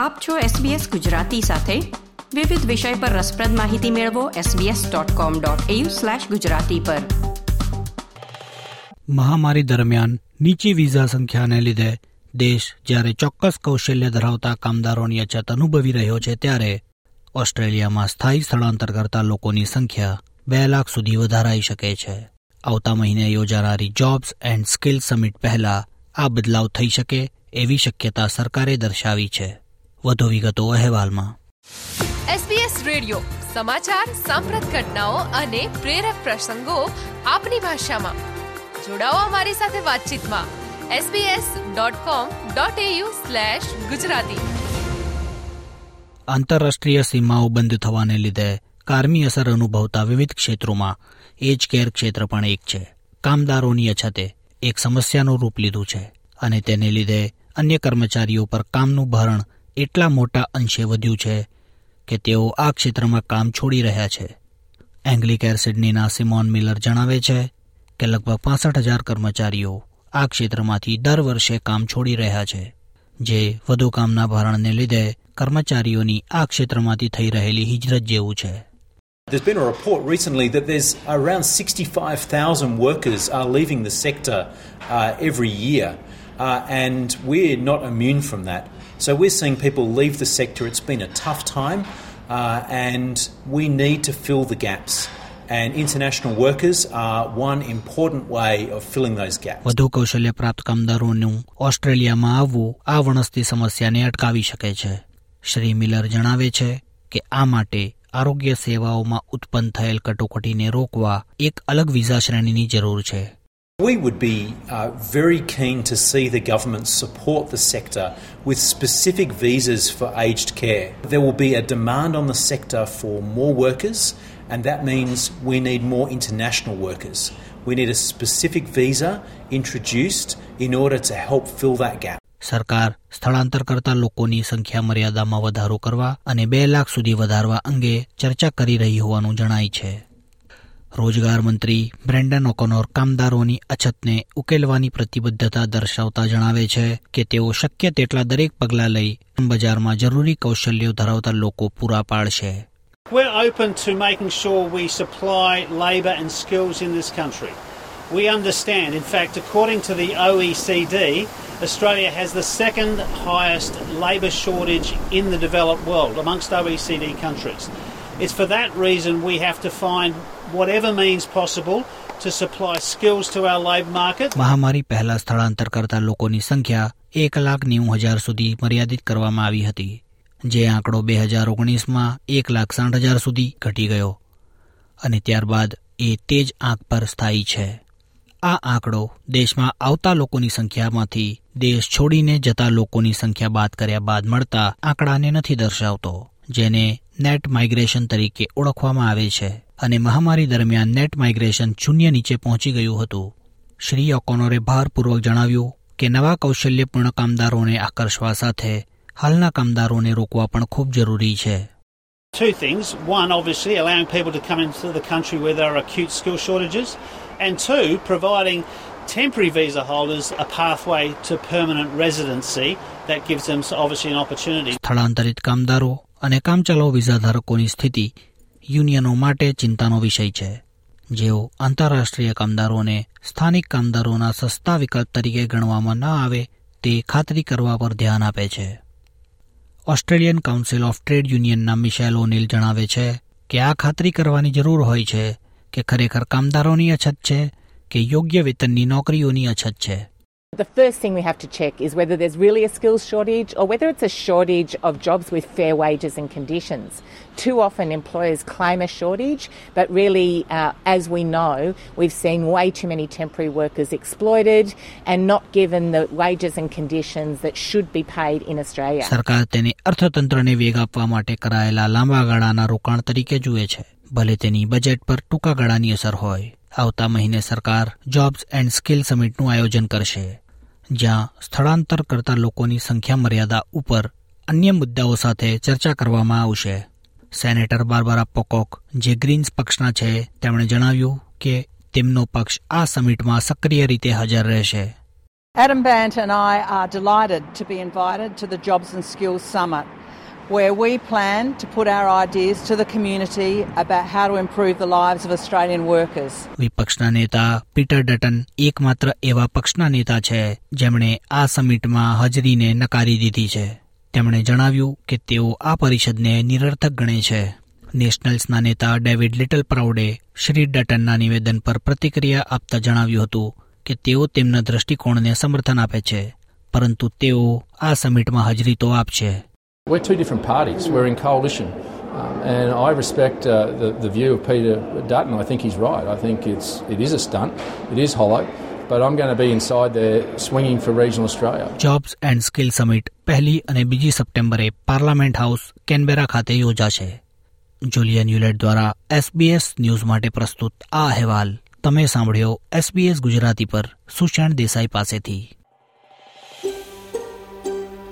આપ છો SBS ગુજરાતી સાથે. વિવિધ વિષય પર રસપ્રદ માહિતી મેળવો sbs.com.au/gujarati પર. મહામારી દરમિયાન નીચી વિઝા સંખ્યાને લીધે દેશ જ્યારે ચોક્કસ કૌશલ્ય ધરાવતા કામદારોની અછત અનુભવી રહ્યો છે ત્યારે ઓસ્ટ્રેલિયામાં સ્થાયી સ્થળાંતર કરતા લોકોની સંખ્યા બે લાખ સુધી વધારાઈ શકે છે. આવતા મહિને યોજાનારી જોબ્સ એન્ડ સ્કિલ સમિટ પહેલા આ બદલાવ થઈ શકે એવી શક્યતા સરકારે દર્શાવી છે. વધુ વિગતો અહેવાલમાં. SBS રેડિયો સમાચાર સાંપ્રત ઘટનાઓ અને પ્રેરક પ્રસંગો આપની ભાષામાં. જોડાઓ અમારી સાથે વાતચીતમાં. sbs.com.au/gujarati આંતરરાષ્ટ્રીય સીમાઓ બંધ થવાને લીધે કારમી અસર અનુભવતા વિવિધ ક્ષેત્રોમાં એજ કેર ક્ષેત્ર પણ એક છે. કામદારોની અછતે એક સમસ્યાનું રૂપ લીધું છે અને તેને લીધે અન્ય કર્મચારીઓ પર કામનું ભારણ એટલા મોટા અંશે વધ્યું છે કે તેઓ આ ક્ષેત્રમાં કામ છોડી રહ્યા છે એંગ્લિકેર સિડનીના સિમોન મિલર જણાવે છે કે લગભગ પાસઠ હજાર કર્મચારીઓ આ ક્ષેત્રમાંથી દર વર્ષે કામ છોડી રહ્યા છે જે વધુ કામના ભારણને લીધે કર્મચારીઓની આ ક્ષેત્રમાંથી થઈ રહેલી હિજરત જેવું છે There's been a report recently that there's around 65,000 workers are leaving the sector uh, every year, uh, and we're not immune from that. So we're seeing people leave the sector. It's been a tough time, uh, and we need to fill the gaps. And international workers are one important way of filling those gaps. વધુ કૌશલ્ય પ્રાપ્ત કામદારોનું ઓસ્ટ્રેલિયામાં આવવું આ વણસતી સમસ્યાને અટકાવી શકે છે શ્રી મિલર જણાવે છે કે આ માટે આરોગ્ય સેવાઓમાં ઉત્પન્ન થયેલ કટોકટીને રોકવા એક અલગ વિઝા શ્રેણીની જરૂર છે We would be uh, very keen to see the government support the sector with specific visas for aged care. There will be a demand on the sector for more workers, and that means we need more international workers. We need a specific visa introduced in order to help fill that gap. સરકાર સ્થળાંતર કરતા લોકોની સંખ્યા મર્યાદામાં વધારો કરવા અને બે લાખ સુધી વધારવા અંગે ચર્ચા કરી રહી હોવાનું જણાય છે રોજગાર મંત્રી બ્રેન્ડન ઓકોનોર કામદારોની અછતને ઉકેલવાની પ્રતિબદ્ધતા દર્શાવતા જણાવે છે કે તેઓ શક્ય તેટલા દરેક પગલાં લઈ બજારમાં જરૂરી કૌશલ્યો ધરાવતા લોકો પૂરા પાડશે We're open to making sure we supply labour and skills in this country. We understand, in fact, according to the OECD, Australia has the second highest labour shortage in the developed world amongst OECD countries. It's for that reason we have to find whatever means possible to supply skills to our labour market. મહામારી પહેલા સ્થળાંતર કરતા લોકોની સંખ્યા એક લાખ નેવું હજાર સુધી મર્યાદિત કરવામાં આવી હતી, જે આંકડો બે હજાર ઓગણીસમાં એક લાખ સાઠ હજાર સુધી ઘટી ગયો અને ત્યારબાદ એ તે જ આંક પર સ્થાયી છે આ આંકડો દેશમાં આવતા લોકોની સંખ્યામાંથી દેશ છોડીને જતા લોકોની સંખ્યા બાદ કર્યા બાદ મળતા આંકડાને નથી દર્શાવતો, જેને નેટ માઇગ્રેશન તરીકે ઓળખવામાં આવે છે અને મહામારી દરમિયાન નેટ માઇગ્રેશન શૂન્ય નીચે પહોંચી ગયું હતું શ્રી ઓકોનોરે ભારપૂર્વક જણાવ્યું કે નવા કૌશલ્યપૂર્ણ કામદારોને આકર્ષવા સાથે હાલના કામદારોને રોકવા પણ ખૂબ જરૂરી છે Two things. One, obviously, allowing people to come into the country where there are acute skill shortages. And two, providing temporary visa holders a pathway to permanent residency that gives them obviously an opportunity. સ્થળાંતરિત કામદારો અને કામચલાઉ visa ધારકોની સ્થિતિ યુનિયનો માટે ચિંતાનો વિષય છે. જેઓ આંતરરાષ્ટ્રીય કામદારોને સ્થાનિક કામદારોના સસ્તા વિકલ્પ તરીકે ગણવામાં ન આવે તે ખાતરી કરવા પર ધ્યાન આપે છે. ઓસ્ટ્રેલિયન કાઉન્સિલ ઓફ ટ્રેડ યુનિયનના મિશેલ ઓનિલ જણાવે છે કે આ ખાતરી કરવાની જરૂર હોય છે કે ખરેખર કામદારોની અછત છે કે યોગ્ય વેતનની નોકરીઓની અછત છે. The first thing we have to check is whether there's really a skills shortage or whether it's a shortage of jobs with fair wages and conditions. Too often employers claim a shortage, but really, uh, as we know, we've seen way too many temporary workers exploited and not given the wages and conditions that should be paid in Australia. સરકાર તેને અર્થતંત્રને વેગ આપવા માટે કરાયેલા લાંબા ગાળાના રોકાણ તરીકે જુએ છે ભલે તેની બજેટ પર ટૂંકા ગાળાની અસર હોય આવતા મહિને સરકાર જોબ્સ એન્ડ સ્કિલ સમિટનું આયોજન કરશે જ્યાં સ્થળાંતર કરતા લોકોની સંખ્યા મર્યાદા ઉપર અન્ય મુદ્દાઓ સાથે ચર્ચા કરવામાં આવશે. સેનેટર બાર્બરા પોકોક જે ગ્રીન્સ પક્ષના છે તેમણે જણાવ્યું કે તેમનો પક્ષ આ સમિટમાં સક્રિય રીતે હાજર રહેશે. Adam Bant and I are delighted to be invited to the Jobs and Skills Summit, where we plan to put our ideas to the community about how to improve the lives of Australian workers. વિપક્ષના નેતા Peter Dutton એકમાત્ર એવા પક્ષના નેતા છે, જેમણે આ સમિટમાં હાજરીને નકારી દીધી છે. તેમણે જણાવ્યું કે તેઓ આ પરિષદને નિરર્થક ગણે છે. નેશનલ્સના નેતા ડેવિડ લિટલ પ્રાઉડે શ્રી ડટનના નિવેદન પર પ્રતિક્રિયા આપતા જણાવ્યું હતું કે તેઓ તેમના દ્રષ્ટિકોણને સમર્થન આપે છે, પરંતુ તેઓ આ સમિટમાં હાજરી તો આપશે. We're two different parties. We're in coalition. Um, and I respect uh, the, the view of Peter Dutton. I think he's right. I think it's, it is a stunt. It is hollow. But I'm going to be inside there swinging for regional Australia. Jobs and skill summit પહેલી અને બીજી સપ્ટેમ્બરે parliament house Canberra ખાતે યોજાશે julienne યુલેટ દ્વારા SBS news માટે પ્રસ્તુત આ અહેવાલ તમે સાંભળ્યો એસબીએસ ગુજરાતી પર સુષાણ દેસાઈ પાસેથી